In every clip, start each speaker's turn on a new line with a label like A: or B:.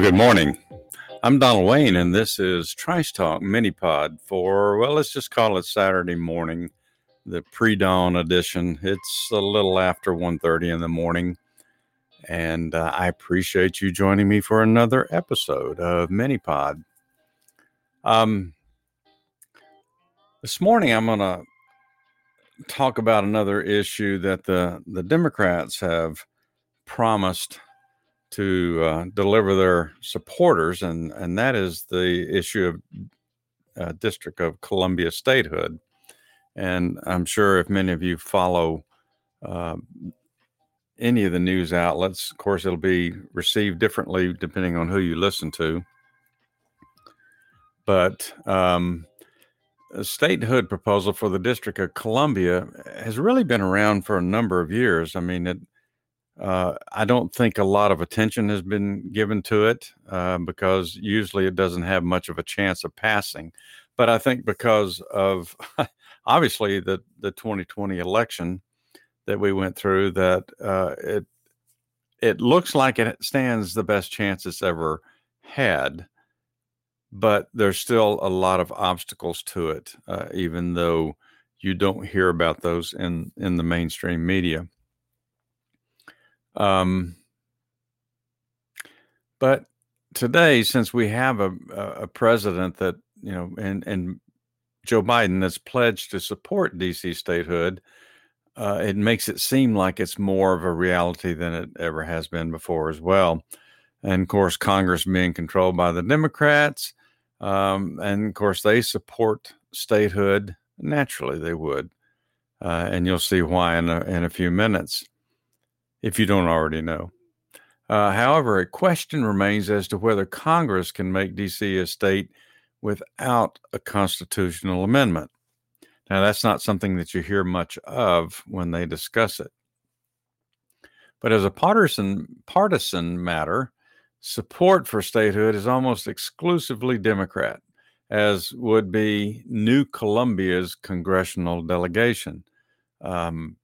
A: Well, good morning. I'm Donald Wayne, and this is Trice Talk Mini Pod for, well, let's just call it Saturday morning, the pre-dawn edition. It's a little after 1.30 in the morning, and uh, I appreciate you joining me for another episode of Mini Pod. Um, this morning, I'm going to talk about another issue that the, the Democrats have promised to uh, deliver their supporters, and and that is the issue of uh, District of Columbia statehood. And I'm sure if many of you follow uh, any of the news outlets, of course, it'll be received differently depending on who you listen to. But um, a statehood proposal for the District of Columbia has really been around for a number of years. I mean, it uh, I don't think a lot of attention has been given to it uh, because usually it doesn't have much of a chance of passing. But I think because of obviously the, the 2020 election that we went through, that uh, it it looks like it stands the best chance it's ever had. But there's still a lot of obstacles to it, uh, even though you don't hear about those in in the mainstream media. Um, but today, since we have a, a president that, you know, and, and Joe Biden that's pledged to support DC statehood, uh, it makes it seem like it's more of a reality than it ever has been before as well. And of course, Congress being controlled by the Democrats. Um, and of course, they support statehood. Naturally, they would. Uh, and you'll see why in a, in a few minutes if you don't already know. Uh, however, a question remains as to whether Congress can make DC a state without a constitutional amendment. Now, that's not something that you hear much of when they discuss it. But as a partisan, partisan matter, support for statehood is almost exclusively Democrat, as would be New Columbia's congressional delegation. Um,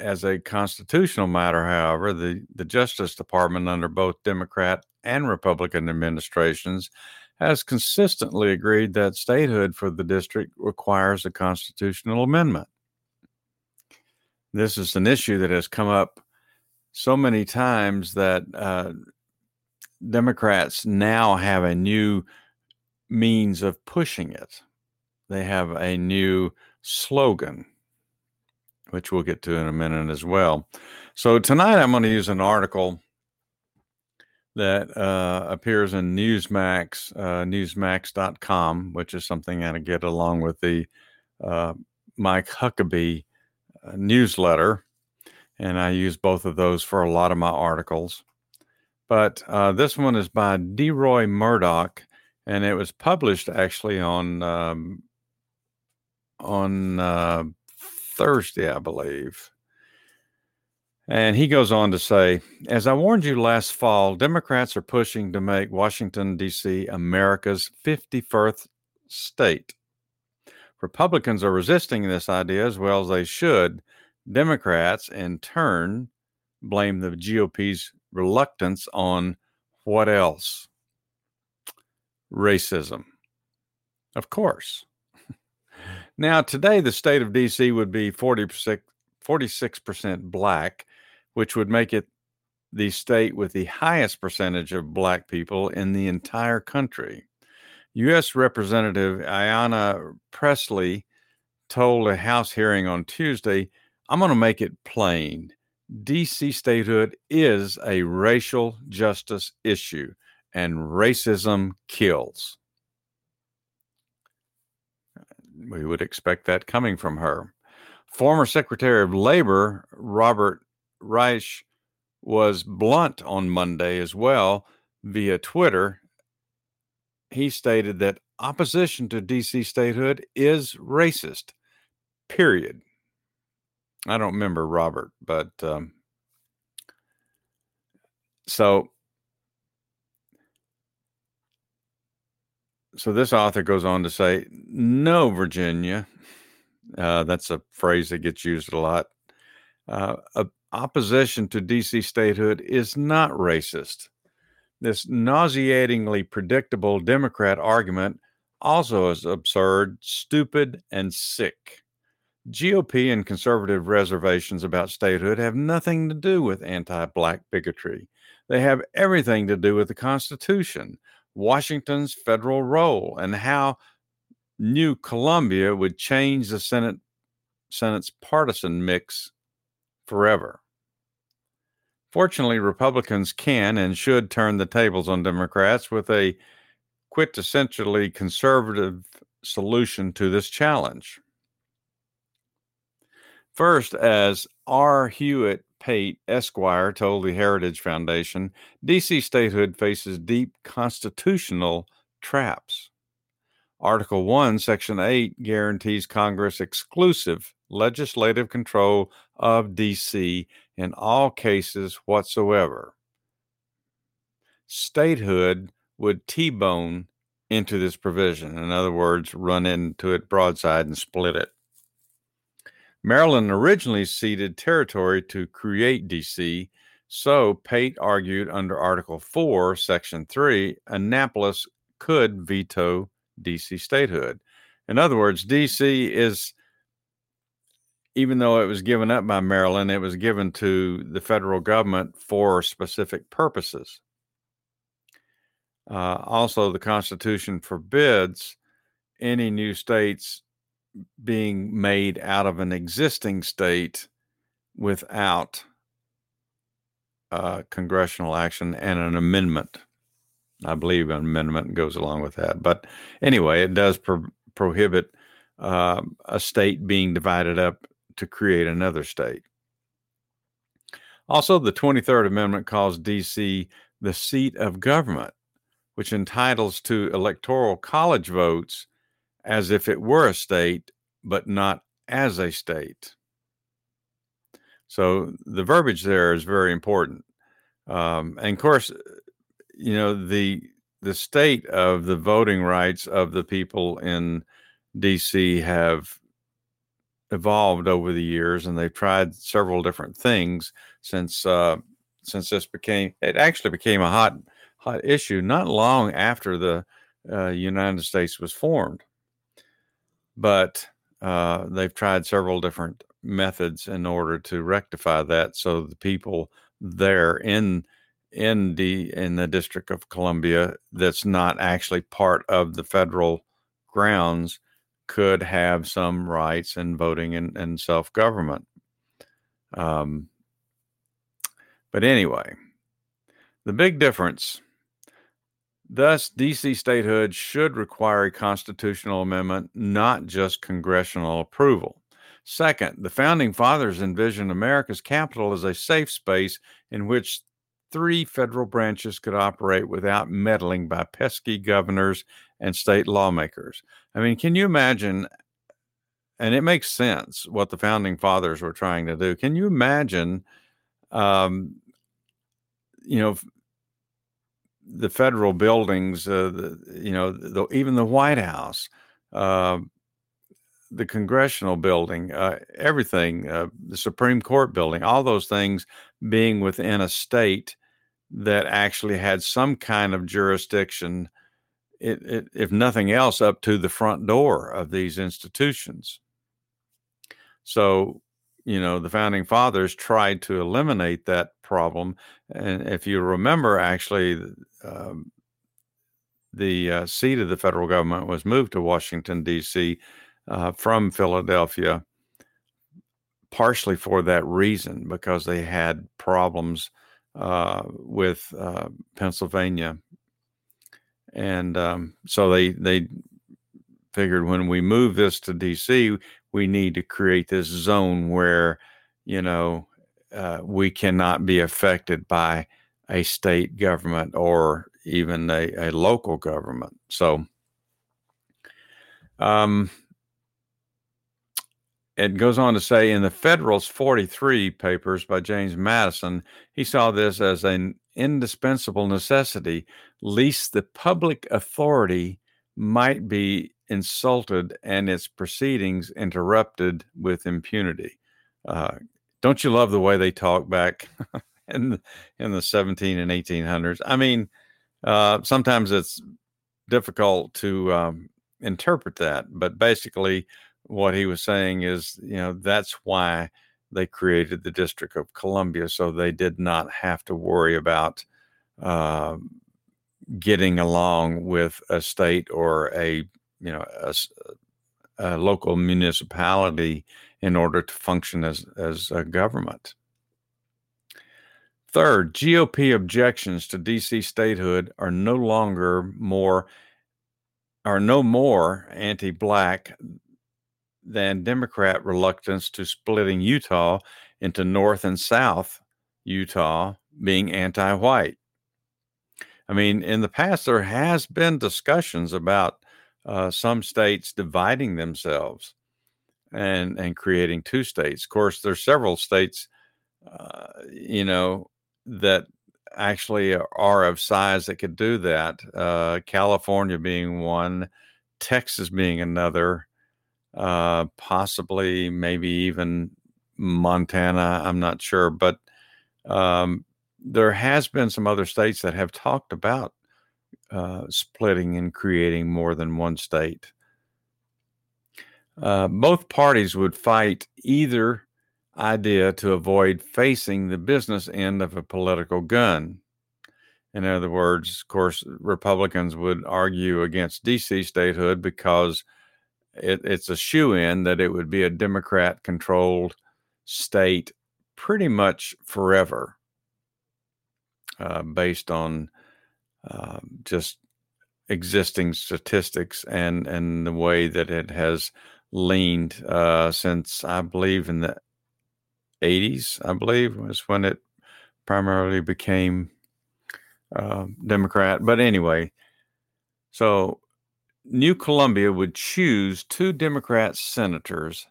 A: as a constitutional matter, however, the, the Justice Department, under both Democrat and Republican administrations, has consistently agreed that statehood for the district requires a constitutional amendment. This is an issue that has come up so many times that uh, Democrats now have a new means of pushing it. They have a new slogan which we'll get to in a minute as well. So tonight I'm going to use an article that uh, appears in Newsmax, uh, newsmax.com, which is something I get along with the uh, Mike Huckabee uh, newsletter. And I use both of those for a lot of my articles. But uh, this one is by DeRoy Murdock, and it was published actually on um, on uh, Thursday, I believe. And he goes on to say, as I warned you last fall, Democrats are pushing to make Washington, D.C. America's 51st state. Republicans are resisting this idea as well as they should. Democrats, in turn, blame the GOP's reluctance on what else? racism. Of course. Now, today, the state of DC would be 40%, 46% black, which would make it the state with the highest percentage of black people in the entire country. U.S. Representative Ayanna Pressley told a House hearing on Tuesday, I'm going to make it plain. DC statehood is a racial justice issue, and racism kills. We would expect that coming from her. Former Secretary of Labor Robert Reich was blunt on Monday as well via Twitter. He stated that opposition to DC statehood is racist, period. I don't remember Robert, but um, so so this author goes on to say, "No, Virginia." Uh, that's a phrase that gets used a lot. Uh, opposition to DC statehood is not racist. This nauseatingly predictable Democrat argument also is absurd, stupid, and sick. GOP and conservative reservations about statehood have nothing to do with anti black bigotry. They have everything to do with the Constitution, Washington's federal role, and how New Columbia would change the Senate Senate's partisan mix forever. Fortunately, Republicans can and should turn the tables on Democrats with a quintessentially conservative solution to this challenge. First, as R. Hewitt Pate Esquire told the Heritage Foundation, DC statehood faces deep constitutional traps. Article 1, Section 8 guarantees Congress exclusive legislative control of DC in all cases whatsoever. Statehood would T bone into this provision. In other words, run into it broadside and split it. Maryland originally ceded territory to create DC, so Pate argued under Article 4, Section 3, Annapolis could veto DC statehood. In other words, DC is even though it was given up by Maryland, it was given to the federal government for specific purposes. Uh, also, the Constitution forbids any new states being made out of an existing state without uh, congressional action and an amendment. I believe an amendment goes along with that. But anyway, it does pro- prohibit uh, a state being divided up to create another state. Also, the 23rd Amendment calls D.C. the seat of government, which entitles to electoral college votes as if it were a state, but not as a state. So the verbiage there is very important. Um, and of course, you know the the state of the voting rights of the people in DC have evolved over the years, and they've tried several different things since uh, since this became. It actually became a hot hot issue not long after the uh, United States was formed, but uh, they've tried several different methods in order to rectify that, so the people there in in the in the District of Columbia that's not actually part of the federal grounds could have some rights in voting and, and self government. Um, but anyway, the big difference thus, DC statehood should require a constitutional amendment, not just congressional approval. Second, the founding fathers envisioned America's capital as a safe space in which three federal branches could operate without meddling by pesky governors and state lawmakers. I mean, can you imagine? And it makes sense what the founding fathers were trying to do. Can you imagine, um, you know, the federal buildings, uh, the, you know, the, even the White House, uh, the congressional building, uh, everything, uh, the Supreme Court building, all those things being within a state that actually had some kind of jurisdiction it, it, if nothing else, up to the front door of these institutions. So, you know, the founding fathers tried to eliminate that problem. And if you remember, actually, um, the uh, seat of the federal government was moved to Washington, D.C. Uh, from Philadelphia, partially for that reason, because they had problems uh, with uh, Pennsylvania. And um, so they, they figured when we move this to D.C., we need to create this zone where, you know, uh, we cannot be affected by a state government or even a, a local government. So, um, it goes on to say in the Federalist 43 papers by James Madison, he saw this as an indispensable necessity, lest the public authority might be insulted and its proceedings interrupted with impunity. Uh, don't you love the way they talk back in the, in the 17 and 1800s? I mean, uh, sometimes it's difficult to um, interpret that, but basically, what he was saying is, you know, that's why they created the District of Columbia, so they did not have to worry about uh, getting along with a state or a, you know, a, a local municipality in order to function as as a government. Third, GOP objections to DC statehood are no longer more are no more anti-black than Democrat reluctance to splitting Utah into North and South Utah being anti-white. I mean, in the past, there has been discussions about uh, some states dividing themselves and and creating two states. Of course, there's several states, uh, you know, that actually are of size that could do that. Uh, California being one, Texas being another, uh, possibly maybe even Montana. I'm not sure, but um, there has been some other states that have talked about uh, splitting and creating more than one state. Uh, both parties would fight either idea to avoid facing the business end of a political gun. In other words, of course, Republicans would argue against DC statehood because it, it's a shoe in that it would be a Democrat controlled state pretty much forever, uh, based on uh, just existing statistics and, and the way that it has leaned uh, since I believe in the 80s, I believe, was when it primarily became uh, Democrat. But anyway, so New Columbia would choose two Democrat senators,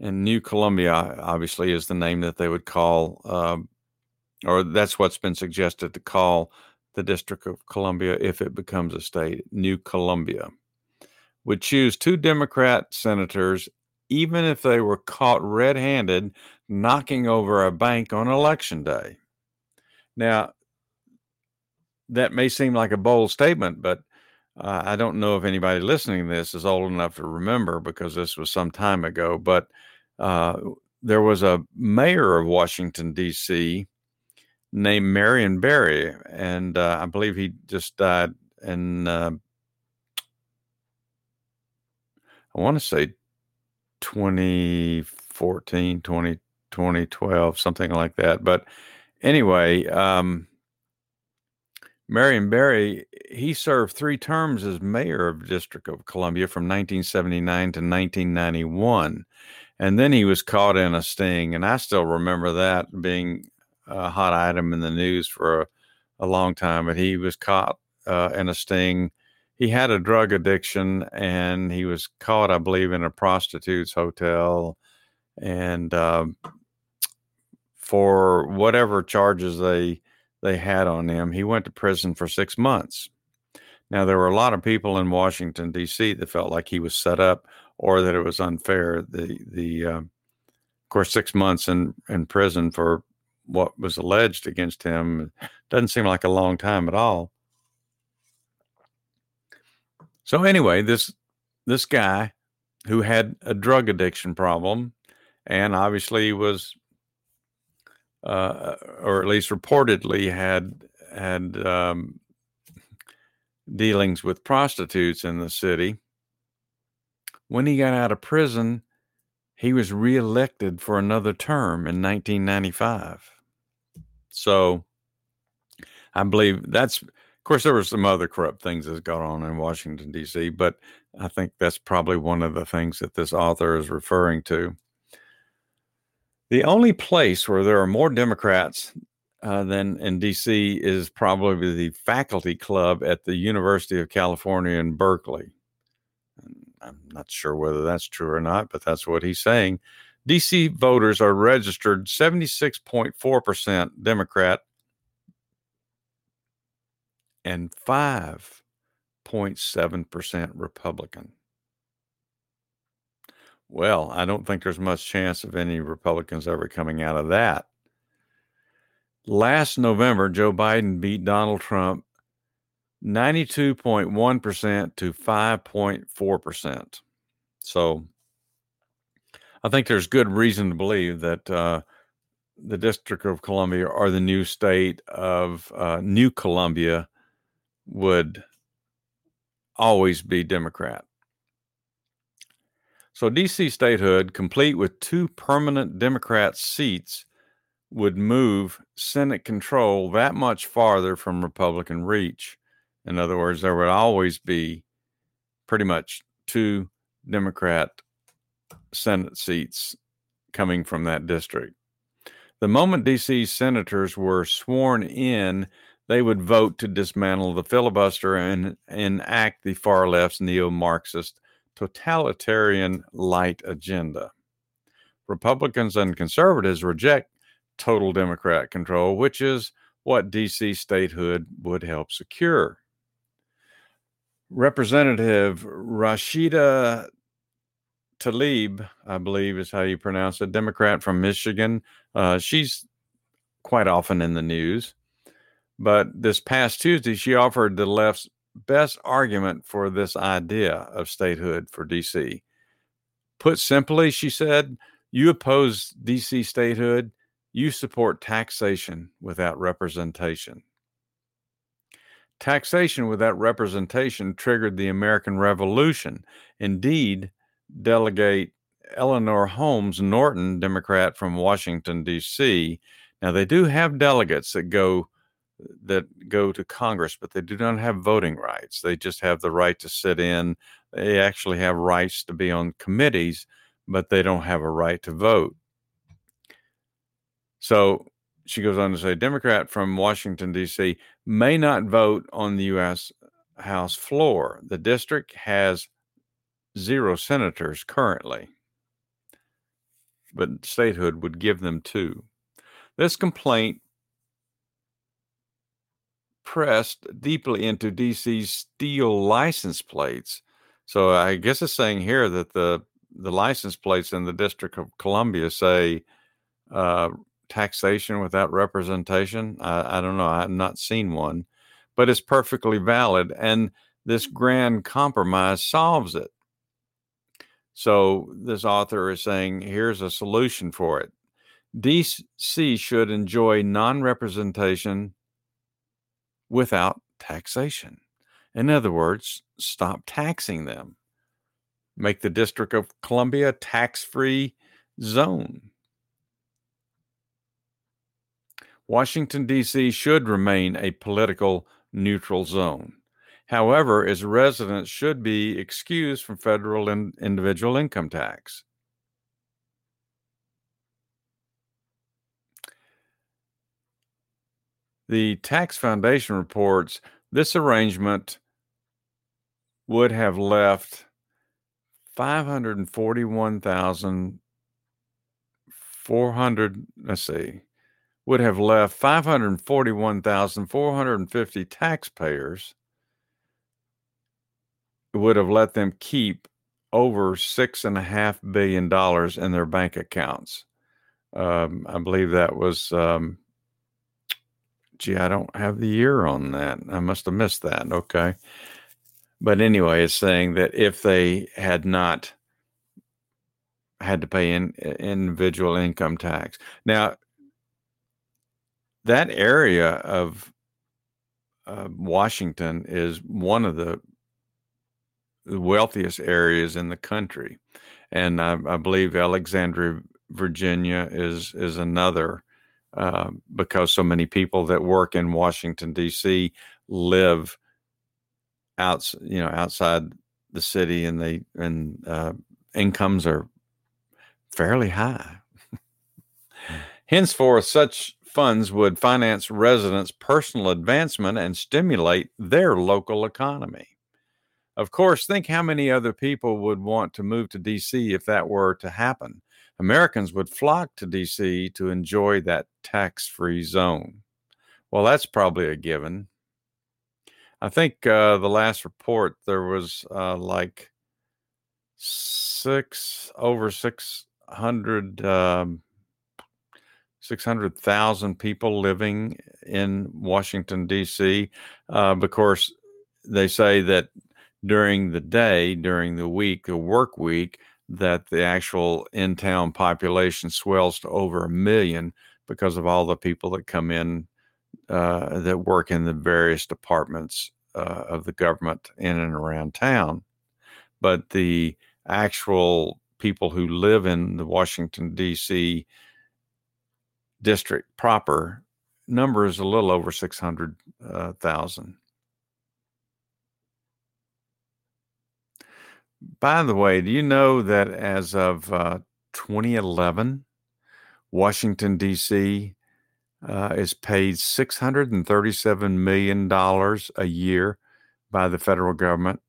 A: and New Columbia obviously is the name that they would call, uh, or that's what's been suggested to call the District of Columbia if it becomes a state, New Columbia. Would choose two Democrat senators even if they were caught red handed knocking over a bank on election day. Now, that may seem like a bold statement, but uh, I don't know if anybody listening to this is old enough to remember because this was some time ago. But uh, there was a mayor of Washington, D.C. named Marion Barry, and uh, I believe he just died in, uh, I want to say 2014, 20, 2012, something like that. But anyway, um, Marion Barry, he served three terms as mayor of District of Columbia from 1979 to 1991. And then he was caught in a sting. And I still remember that being a hot item in the news for a, a long time. But he was caught uh, in a sting he had a drug addiction and he was caught, I believe, in a prostitute's hotel. And uh, for whatever charges they they had on him, he went to prison for six months. Now there were a lot of people in Washington D.C. that felt like he was set up or that it was unfair. The the uh, of course six months in in prison for what was alleged against him doesn't seem like a long time at all. So anyway, this this guy who had a drug addiction problem and obviously was uh, or at least reportedly had had um, dealings with prostitutes in the city. When he got out of prison, he was reelected for another term in 1995. So I believe that's, of course, there were some other corrupt things that got on in Washington, D.C., but I think that's probably one of the things that this author is referring to. The only place where there are more Democrats uh, than in DC is probably the faculty club at the University of California in Berkeley. I'm not sure whether that's true or not, but that's what he's saying. DC voters are registered 76.4% Democrat and 5.7% Republican. Well, I don't think there's much chance of any Republicans ever coming out of that. Last November, Joe Biden beat Donald Trump 92.1% to 5.4%. So I think there's good reason to believe that uh, the District of Columbia or the new state of uh, New Columbia would always be Democrat. So DC statehood, complete with two permanent Democrat seats, would move Senate control that much farther from Republican reach. In other words, there would always be pretty much two Democrat Senate seats coming from that district. The moment DC senators were sworn in, they would vote to dismantle the filibuster and enact the far left's neo Marxist totalitarian light agenda. Republicans and conservatives reject total Democrat control, which is what DC statehood would help secure. Representative Rashida Tlaib, I believe is how you pronounce it, Democrat from Michigan. Uh, she's quite often in the news. But this past Tuesday, she offered the left's best argument for this idea of statehood for DC. Put simply, she said, you oppose DC statehood you support taxation without representation. Taxation without representation triggered the American Revolution. Indeed, Delegate Eleanor Holmes Norton, Democrat from Washington D.C. Now they do have delegates that go that go to Congress, but they do not have voting rights. They just have the right to sit in. They actually have rights to be on committees, but they don't have a right to vote. So she goes on to say Democrat from Washington, D.C. may not vote on the U.S. House floor. The district has zero senators currently, but statehood would give them two. This complaint pressed deeply into DC's steel license plates. So I guess it's saying here that the the license plates in the District of Columbia say uh, taxation without representation. I, I don't know. I've not seen one, but it's perfectly valid. And this grand compromise solves it. So this author is saying here's a solution for it. DC should enjoy non representation without taxation. In other words, stop taxing them. Make the District of Columbia a tax free zone. Washington, D.C. should remain a political neutral zone. However, its residents should be excused from federal and individual income tax. The Tax Foundation reports this arrangement would have left 541,400, let's see, would have left 541,450 taxpayers. Would have let them keep over six and a half billion dollars in their bank accounts. Um, I believe that was, um, gee, I don't have the year on that. I must have missed that. Okay. but anyway, it's saying that if they had not had to pay in individual income tax. Now, that area of uh, Washington is one of the wealthiest areas in the country, and I, I believe Alexandria, Virginia, is is another uh, because so many people that work in Washington D.C. live out, you know, outside the city, and they and uh, incomes are fairly high. Henceforth, such funds would finance residents' personal advancement and stimulate their local economy. Of course, think how many other people would want to move to DC if that were to happen. Americans would flock to DC to enjoy that tax free zone. Well, that's probably a given. I think uh, the last report there was uh, like six over six hundred um, 600,000 people living in Washington, D.C. Uh, because they say that during the day, during the week, the work week, that the actual in town population swells to over a million because of all the people that come in uh, that work in the various departments uh, of the government in and around town. But the actual people who live in the Washington, D.C district proper number is a little over 600,000. By the way, do you know that as of uh, 2011, Washington, D.C. Uh, is paid $637 million a year by the federal government?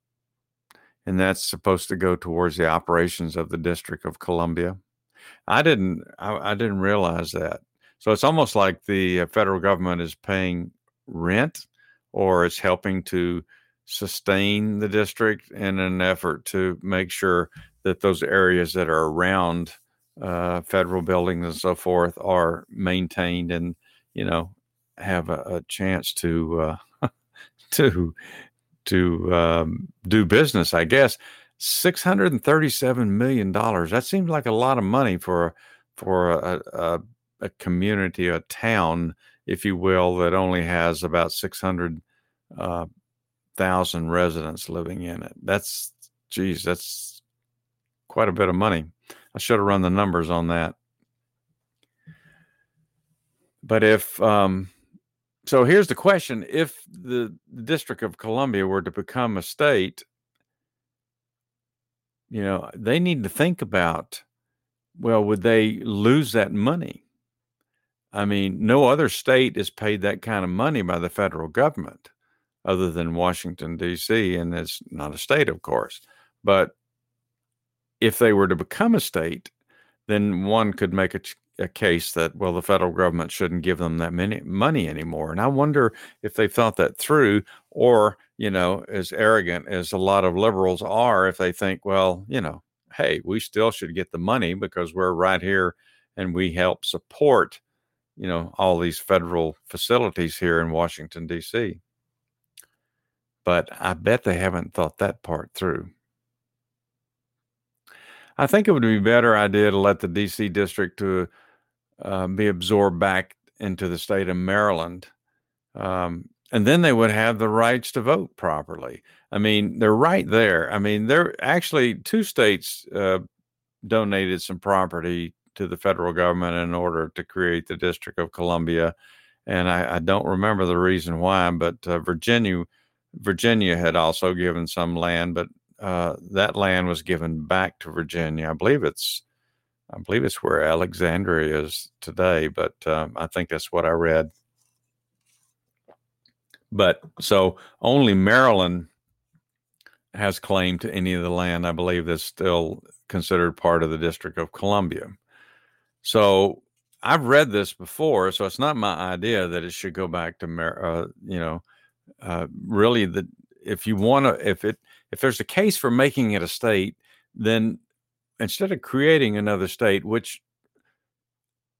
A: And that's supposed to go towards the operations of the District of Columbia. I didn't I, I didn't realize that. So it's almost like the uh, federal government is paying rent or it's helping to sustain the district in an effort to make sure that those areas that are around uh, federal buildings and so forth are maintained and you know have a, a chance to uh, to to um, do business. I guess six hundred and thirty-seven million dollars. That seems like a lot of money for for a, a, a community, a town, if you will, that only has about six hundred uh, residents living in it. That's, geez, that's quite a bit of money. I should have run the numbers on that. But if, um, so here's the question if the District of Columbia were to become a state, you know, they need to think about well, would they lose that money? I mean, no other state is paid that kind of money by the federal government other than Washington, D.C., and it's not a state, of course. But if they were to become a state, then one could make a, a case that, well, the federal government shouldn't give them that many money anymore. And I wonder if they thought that through, or, you know, as arrogant as a lot of liberals are, if they think, well, you know, hey, we still should get the money because we're right here and we help support you know, all these federal facilities here in Washington, D.C. But I bet they haven't thought that part through. I think it would be a better idea to let the D.C. district to uh, be absorbed back into the state of Maryland. Um, and then they would have the rights to vote properly. I mean, they're right there. I mean, they're actually two states uh, donated some property to the federal government in order to create the District of Columbia. And I, I don't remember the reason why, but uh, Virginia, Virginia had also given some land, but uh, that land was given back to Virginia. I believe it's, I believe it's where Alexandria is today, but um, I think that's what I read. But so only Maryland has claim to any of the land. I believe that's still considered part of the District of Columbia. So I've read this before, so it's not my idea that it should go back to, uh, you know, uh, really the if you want to, if it if there's a case for making it a state, then instead of creating another state, which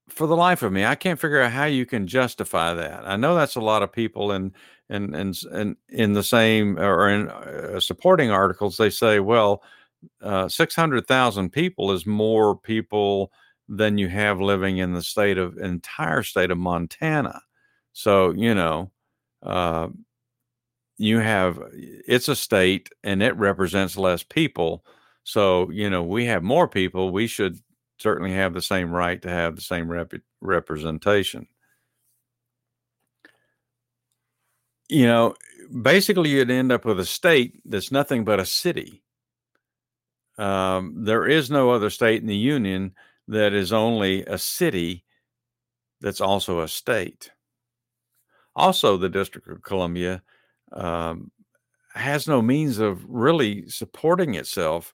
A: for the life of me, I can't figure out how you can justify that. I know that's a lot of people in in in in, in the same or in uh, supporting articles. They say, well, uh, six hundred thousand people is more people than you have living in the state of entire state of Montana. So you know, uh, you have it's a state and it represents less people. So you know, we have more people. We should certainly have the same right to have the same rep- representation. You know, basically, you'd end up with a state that's nothing but a city. Um, there is no other state in the union that is only a city that's also a state. Also, the District of Columbia um, has no means of really supporting itself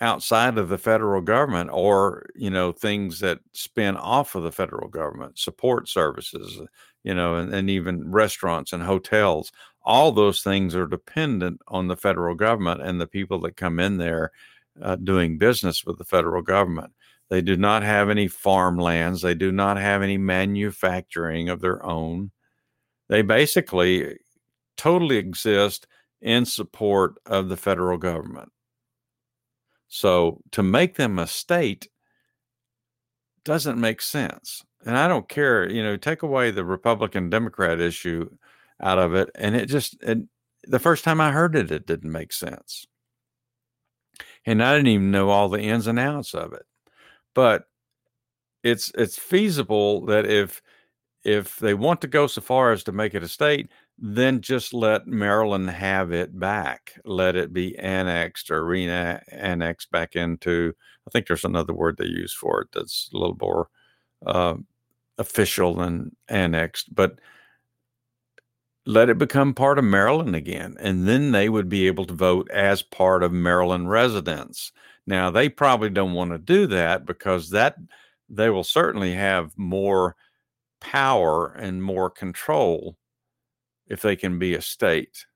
A: outside of the federal government or you know things that spin off of the federal government support services you know and, and even restaurants and hotels. All those things are dependent on the federal government and the people that come in there uh, doing business with the federal government. They do not have any farmlands. They do not have any manufacturing of their own. They basically totally exist in support of the federal government so to make them a state doesn't make sense. And I don't care, you know, take away the Republican Democrat issue out of it. And it just, it, the first time I heard it, it didn't make sense. And I didn't even know all the ins and outs of it. But it's it's feasible that if if they want to go so far as to make it a state, then just let Maryland have it back. Let it be annexed or re-annexed back into. I think there's another word they use for it that's a little more uh, official than annexed, but let it become part of Maryland again, and then they would be able to vote as part of Maryland residents. Now they probably don't want to do that because that they will certainly have more power and more control if they can be a state.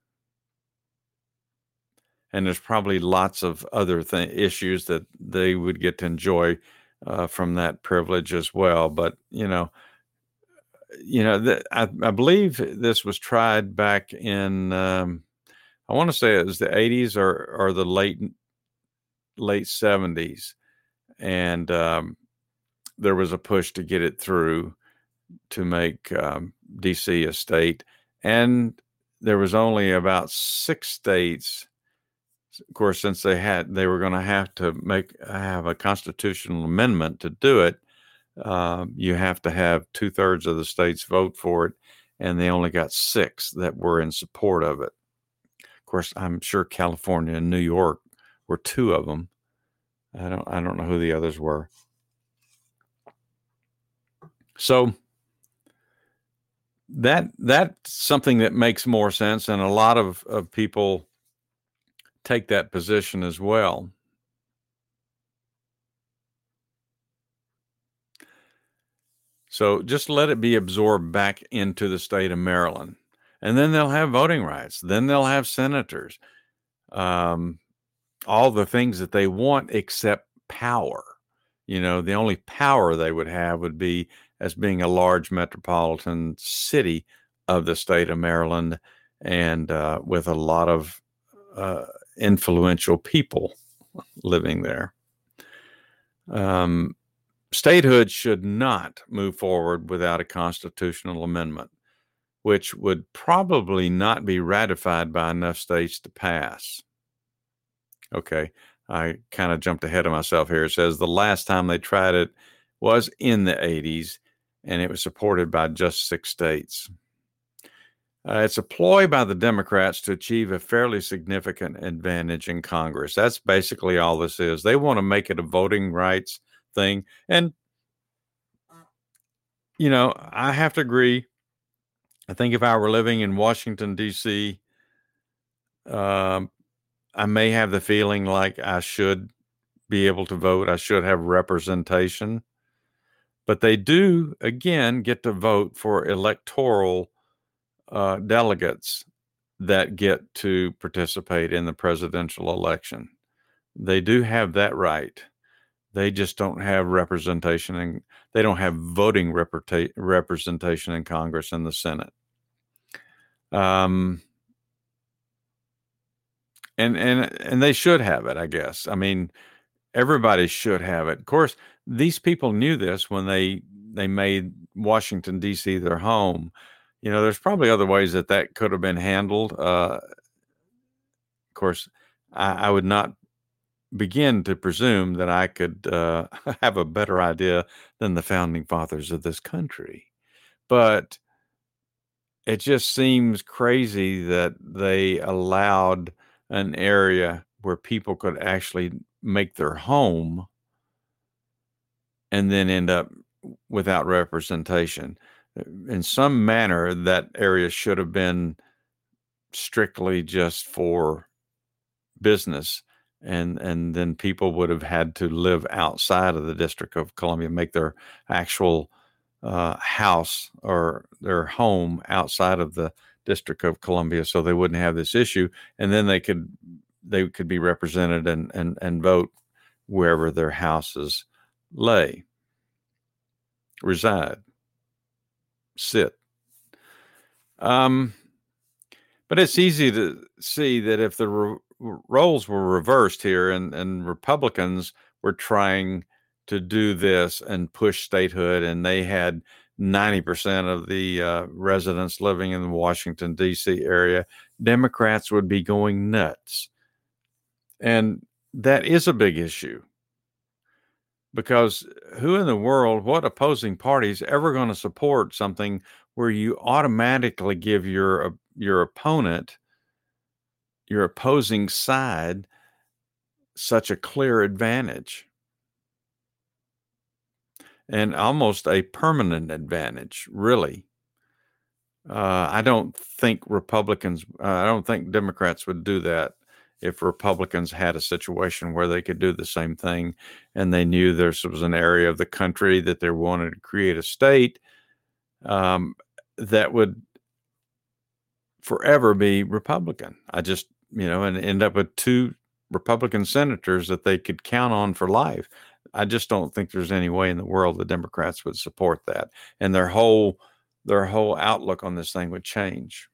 A: And there's probably lots of other th- issues that they would get to enjoy uh, from that privilege as well. But you know, you know, th- I, I, believe this was tried back in. Um, I want to say it was the 80s or or the late late 70s, and um, there was a push to get it through to make um, DC a state and there was only about six states of course since they had they were going to have to make have a constitutional amendment to do it uh, you have to have two-thirds of the states vote for it and they only got six that were in support of it. Of course i'm sure california and new york were two of them i don't i don't know who the others were. So that that's something that makes more sense and a lot of, of people take that position as well. So just let it be absorbed back into the state of maryland and then they'll have voting rights then they'll have senators um, all the things that they want except power. You know the only power they would have would be as being a large metropolitan city of the state of Maryland and uh, with a lot of uh, influential people living there. Um, statehood should not move forward without a constitutional amendment, which would probably not be ratified by enough states to pass. Okay, I kind of jumped ahead of myself here. It says the last time they tried it was in the 80s and it was supported by just six states. Uh, it's a ploy by the Democrats to achieve a fairly significant advantage in Congress. That's basically all this is. They want to make it a voting rights thing. And, you know, I have to agree. I think if I were living in Washington, D.C., um, I may have the feeling like I should be able to vote, I should have representation but they do again get to vote for electoral uh, delegates that get to participate in the presidential election. They do have that right, They just don't have representation and they don't have voting representa- representation in Congress and the Senate. Um, and and and they should have it, I guess. I mean, everybody should have it. Of course, these people knew this when they they made Washington D.C. their home. You know, there's probably other ways that that could have been handled. Uh, of course, I, I, would not begin to presume that I could uh, have a better idea than the founding fathers of this country, but it just seems crazy that they allowed an area where people could actually make their home and then end up without representation. Uh, in some manner, that area should have been strictly just for business and and then people would have had to live outside of the district of columbia make their actual uh, house or their home outside of the district of columbia so they wouldn't have this issue and then they could they could be represented and and, and vote wherever their houses lay reside, sit. Um, but it's easy to see that if the re- roles were reversed here and, and Republicans were trying to do this and push statehood, and they had 90% of the uh, residents living in the Washington, D.C. area, Democrats would be going nuts. And that is a big issue because who in the world, what opposing party is ever going to support something where you automatically give your uh, your opponent, your opposing side, such a clear advantage? And almost a permanent advantage, really. Uh, I don't think Republicans, uh, I don't think Democrats would do that if Republicans had a situation where they could do the same thing and they knew there was an area of the country that they wanted to create a state um, that would forever be Republican. I just, you know, and end up with two Republican senators that they could count on for life. I just don't think there's any way in the world the Democrats would support that, and their whole their whole outlook on this thing would change.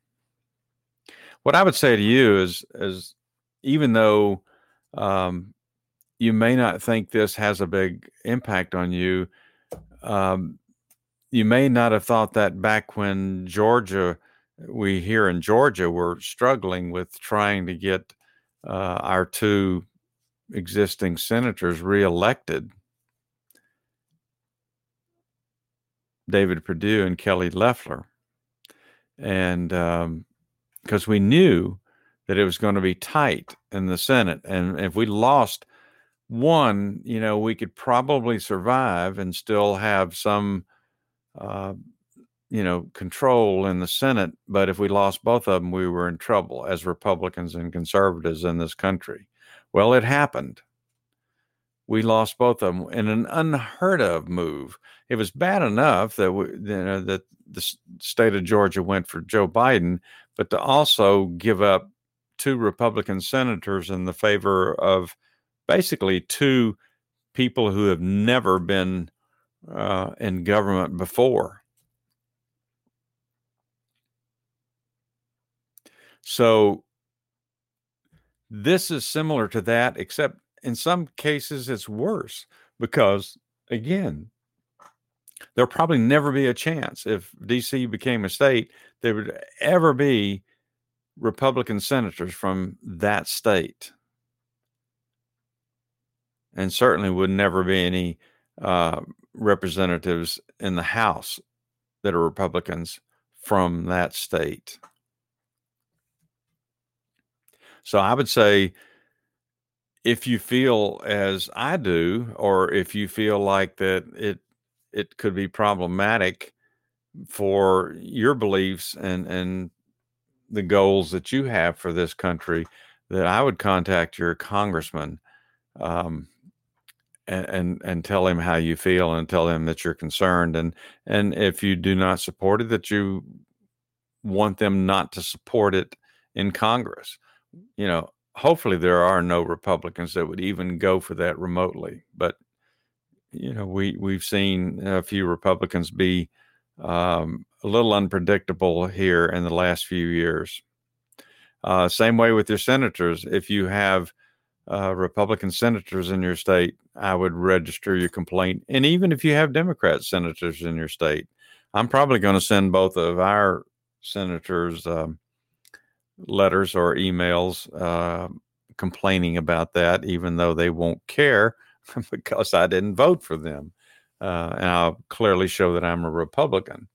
A: What I would say to you is, is even though um, you may not think this has a big impact on you, um, you may not have thought that back when Georgia, we here in Georgia, were struggling with trying to get uh, our two existing senators reelected. David Perdue and Kelly Loeffler. And because um, we knew that it was going to be tight in the Senate. And if we lost one, you know, we could probably survive and still have some, uh, you know, control in the Senate. But if we lost both of them, we were in trouble as Republicans and conservatives in this country. Well, it happened. We lost both of them in an unheard of move. It was bad enough that we, you know, that the state of Georgia went for Joe Biden, but to also give up two Republican senators in the favor of basically two people who have never been uh, in government before. So this is similar to that, except in some cases it's worse because, again, there'll probably never be a chance if DC became a state, there would ever be Republican senators from that state. And certainly would never be any uh, representatives in the House that are Republicans from that state. So I would say if you feel as I do, or if you feel like that it it could be problematic for your beliefs and and the goals that you have for this country, that I would contact your congressman um, and, and, and tell him how you feel and tell him that you're concerned and and if you do not support it, that you want them not to support it in Congress. You know, hopefully there are no Republicans that would even go for that remotely, but you know, we we've seen a few Republicans be um, a little unpredictable here in the last few years. Uh, same way with your senators. If you have uh, Republican senators in your state, I would register your complaint. And even if you have Democrat senators in your state, I'm probably going to send both of our senators um, letters or emails uh, complaining about that, even though they won't care because I didn't vote for them. Uh, and I'll clearly show that I'm a Republican.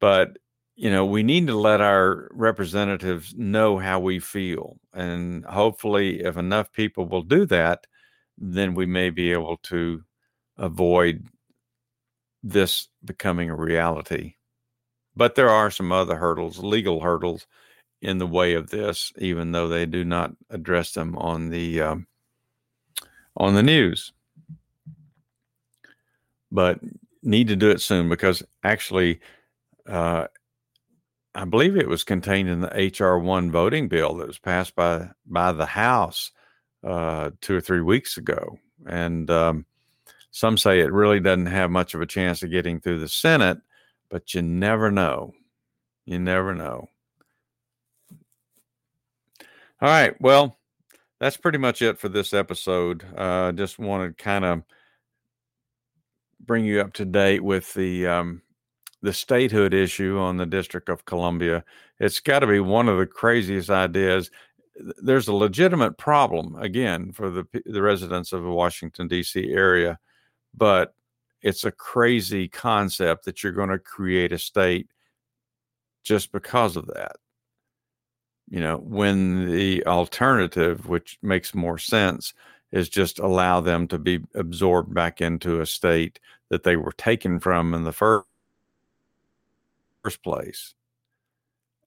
A: But, you know, we need to let our representatives know how we feel. And hopefully, if enough people will do that, then we may be able to avoid this becoming a reality. But there are some other hurdles, legal hurdles, in the way of this, even though they do not address them on the um, on the news. But need to do it soon because actually, uh, I believe it was contained in the HR one voting bill that was passed by by the House uh, two or three weeks ago, and um, some say it really doesn't have much of a chance of getting through the Senate, but you never know. You never know. All right. Well, that's pretty much it for this episode. Uh, just want to kind of bring you up to date with the um, the statehood issue on the District of Columbia. It's got to be one of the craziest ideas. There's a legitimate problem again for the the residents of the Washington D.C. area, but it's a crazy concept that you're going to create a state just because of that you know, when the alternative, which makes more sense, is just allow them to be absorbed back into a state that they were taken from in the first place.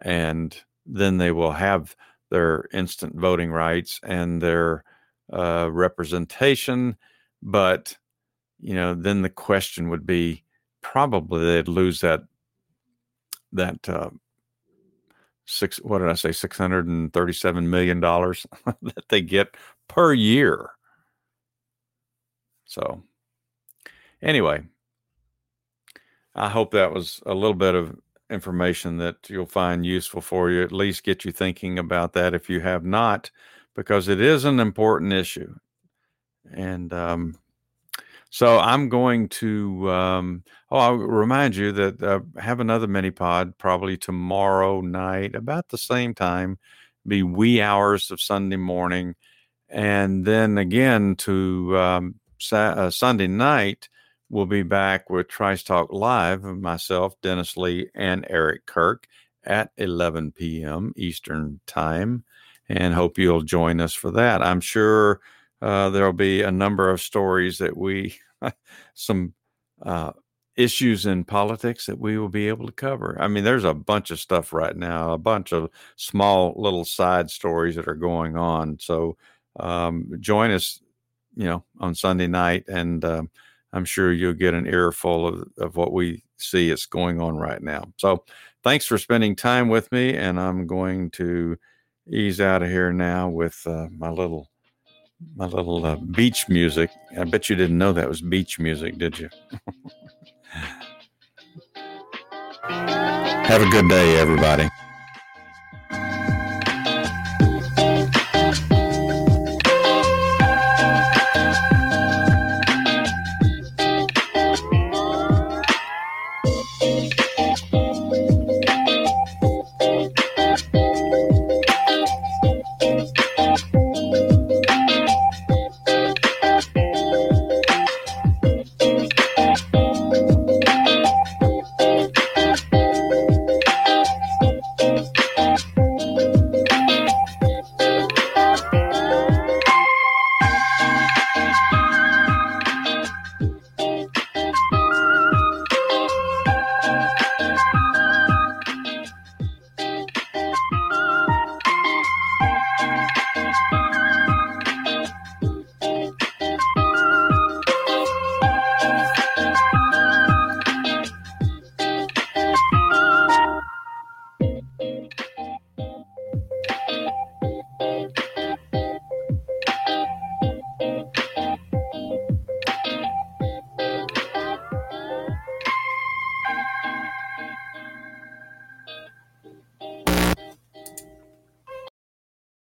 A: And then they will have their instant voting rights and their uh, representation. But, you know, then the question would be probably they'd lose that that uh, six what did I say, six hundred and thirty-seven million dollars that they get per year. So anyway, I hope that was a little bit of information that you'll find useful for you, at least get you thinking about that if you have not, because it is an important issue. And um, so I'm going to. Um, oh, I'll remind you that uh, have another mini pod probably tomorrow night about the same time, be wee hours of Sunday morning, and then again to um, sa- uh, Sunday night. We'll be back with Trice Talk Live, myself, Dennis Lee, and Eric Kirk at 11 p.m. Eastern Time, and hope you'll join us for that. I'm sure uh, there'll be a number of stories that we, some uh, issues in politics that we will be able to cover. I mean, there's a bunch of stuff right now, a bunch of small little side stories that are going on. So um, join us, you know, on Sunday night, and um, I'm sure you'll get an earful of, of what we see is going on right now. So thanks for spending time with me, and I'm going to ease out of here now with uh, my little my little uh, beach music. I bet you didn't know that was beach music, did you? Have a good day, everybody.